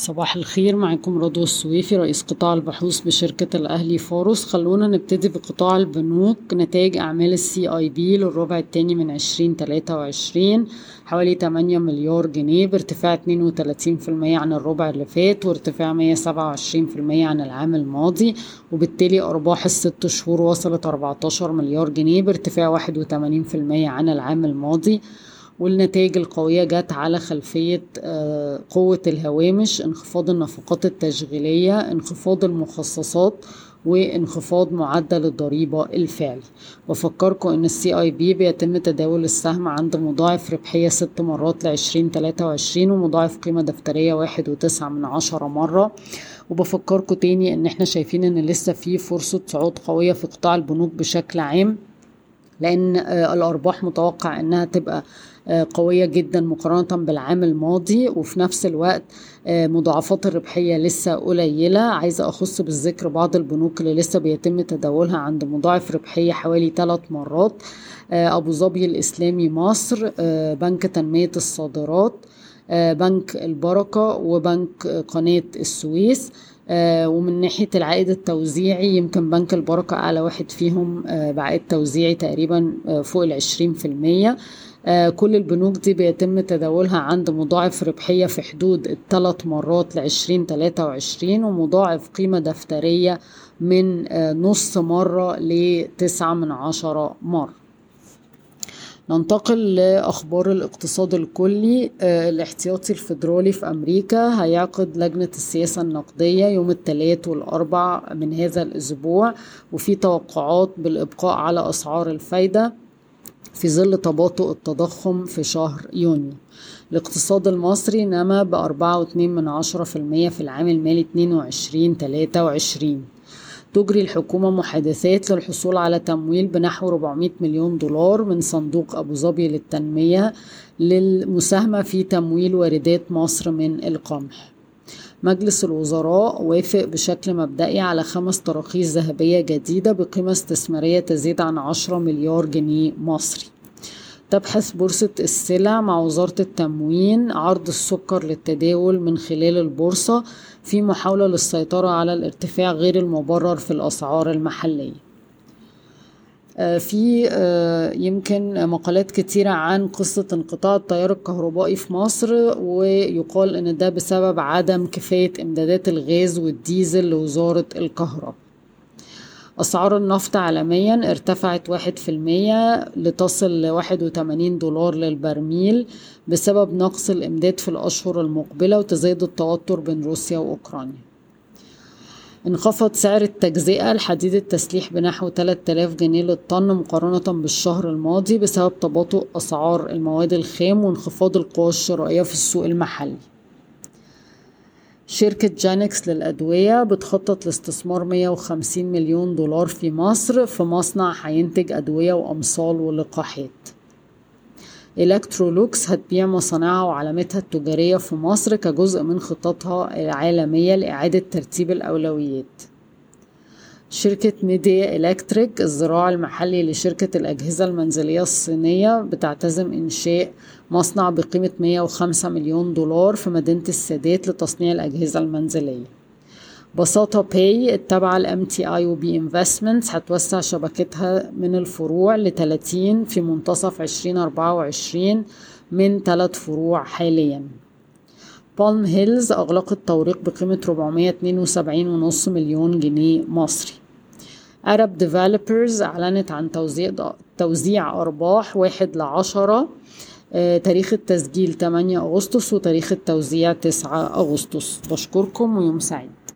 صباح الخير معكم رضوى السويفي رئيس قطاع البحوث بشركة الأهلي فاروس خلونا نبتدي بقطاع البنوك. نتائج أعمال ال CIB للربع الثاني من عشرين تلاتة وعشرين حوالي تمانية مليار جنيه بارتفاع اتنين وتلاتين في المية عن الربع اللي فات وارتفاع مية سبعة وعشرين في المية عن العام الماضي. وبالتالي أرباح الست شهور وصلت أربعتاشر مليار جنيه بارتفاع واحد وتمانين في المية عن العام الماضي. والنتائج القوية جت على خلفية آه، قوة الهوامش انخفاض النفقات التشغيلية انخفاض المخصصات وانخفاض معدل الضريبة الفعلي. وفكركم إن السي اي بي بيتم تداول السهم عند مضاعف ربحية ست مرات لعشرين تلاتة وعشرين ومضاعف قيمة دفترية واحد وتسعة من عشرة مرة. وبفكركم تاني إن إحنا شايفين إن لسه في فرصة صعود قوية في قطاع البنوك بشكل عام لأن آه، الأرباح متوقع إنها تبقى قوية جدا مقارنة بالعام الماضي وفي نفس الوقت آه، مضاعفات الربحية لسه قليلة. عايزة أخص بالذكر بعض البنوك اللي لسه بيتم تداولها عند مضاعف ربحية حوالي ثلاث مرات. أبو ظبي الإسلامي مصر بنك تنمية الصادرات بنك البركة وبنك قناة السويس. آه، ومن ناحية العائد التوزيعي يمكن بنك البركة أعلى واحد فيهم آه، بعائد توزيعي تقريبا آه، فوق العشرين في المية. كل البنوك دي بيتم تداولها عند مضاعف ربحية في حدود الثلاث مرات لعشرين تلاتة وعشرين ومضاعف قيمة دفترية من نص مرة لتسعة من عشرة مرة. ننتقل لأخبار الاقتصاد الكلي. آه، الاحتياطي الفيدرالي في أمريكا هيعقد لجنة السياسة النقدية يوم الثلاث والأربع من هذا الأسبوع وفي توقعات بالإبقاء على أسعار الفايدة. في ظل تباطؤ التضخم في شهر يونيو. الاقتصاد المصري نما من عشرة في المية في العام المالي اتنين وعشرين تلاتة وعشرين. تجري الحكومة محادثات للحصول على تمويل بنحو 400 مليون دولار من صندوق أبو ظبي للتنمية للمساهمة في تمويل واردات مصر من القمح. مجلس الوزراء وافق بشكل مبدئي على خمس تراخيص ذهبية جديدة بقيمة استثمارية تزيد عن 10 مليار جنيه مصري. تبحث بورصة السلع مع وزارة التموين عرض السكر للتداول من خلال البورصة في محاولة للسيطرة على الارتفاع غير المبرر في الأسعار المحلية. في آه، يمكن مقالات كتيرة عن قصة انقطاع التيار الكهربائي في مصر ويقال إن ده بسبب عدم كفاية إمدادات الغاز والديزل لوزارة الكهرباء. أسعار النفط عالميا ارتفعت واحد في المية لتصل لواحد وتمانين دولار للبرميل بسبب نقص الإمداد في الأشهر المقبلة وتزايد التوتر بين روسيا وأوكرانيا. انخفض سعر التجزئة لحديد التسليح بنحو 3000 جنيه للطن مقارنة بالشهر الماضي بسبب تباطؤ أسعار المواد الخام وانخفاض القوى الشرائية في السوق المحلي. شركة جانكس للأدوية بتخطط لاستثمار 150 مليون دولار في مصر في مصنع هينتج أدوية وأمصال ولقاحات. Electrolux هتبيع مصانعها وعلامتها التجارية في مصر كجزء من خططها العالمية لإعادة ترتيب الأولويات. شركة Midea Electric الذراع المحلي لشركة الأجهزة المنزلية الصينية بتعتزم إنشاء مصنع بقيمة 105 مليون دولار في مدينة السادات لتصنيع الأجهزة المنزلية. Basata Pay التابعة ل MTI و B Investments هتوسع شبكتها من الفروع ل 30 في منتصف 2024 من ثلاث فروع حاليا. Palm Hills أغلقت توريق بقيمة 472.5 مليون جنيه مصري. Arab Developers أعلنت عن توزيع توزيع أرباح واحد لعشرة آه، تاريخ التسجيل 8 أغسطس وتاريخ التوزيع 9 أغسطس. بشكركم ويوم سعيد.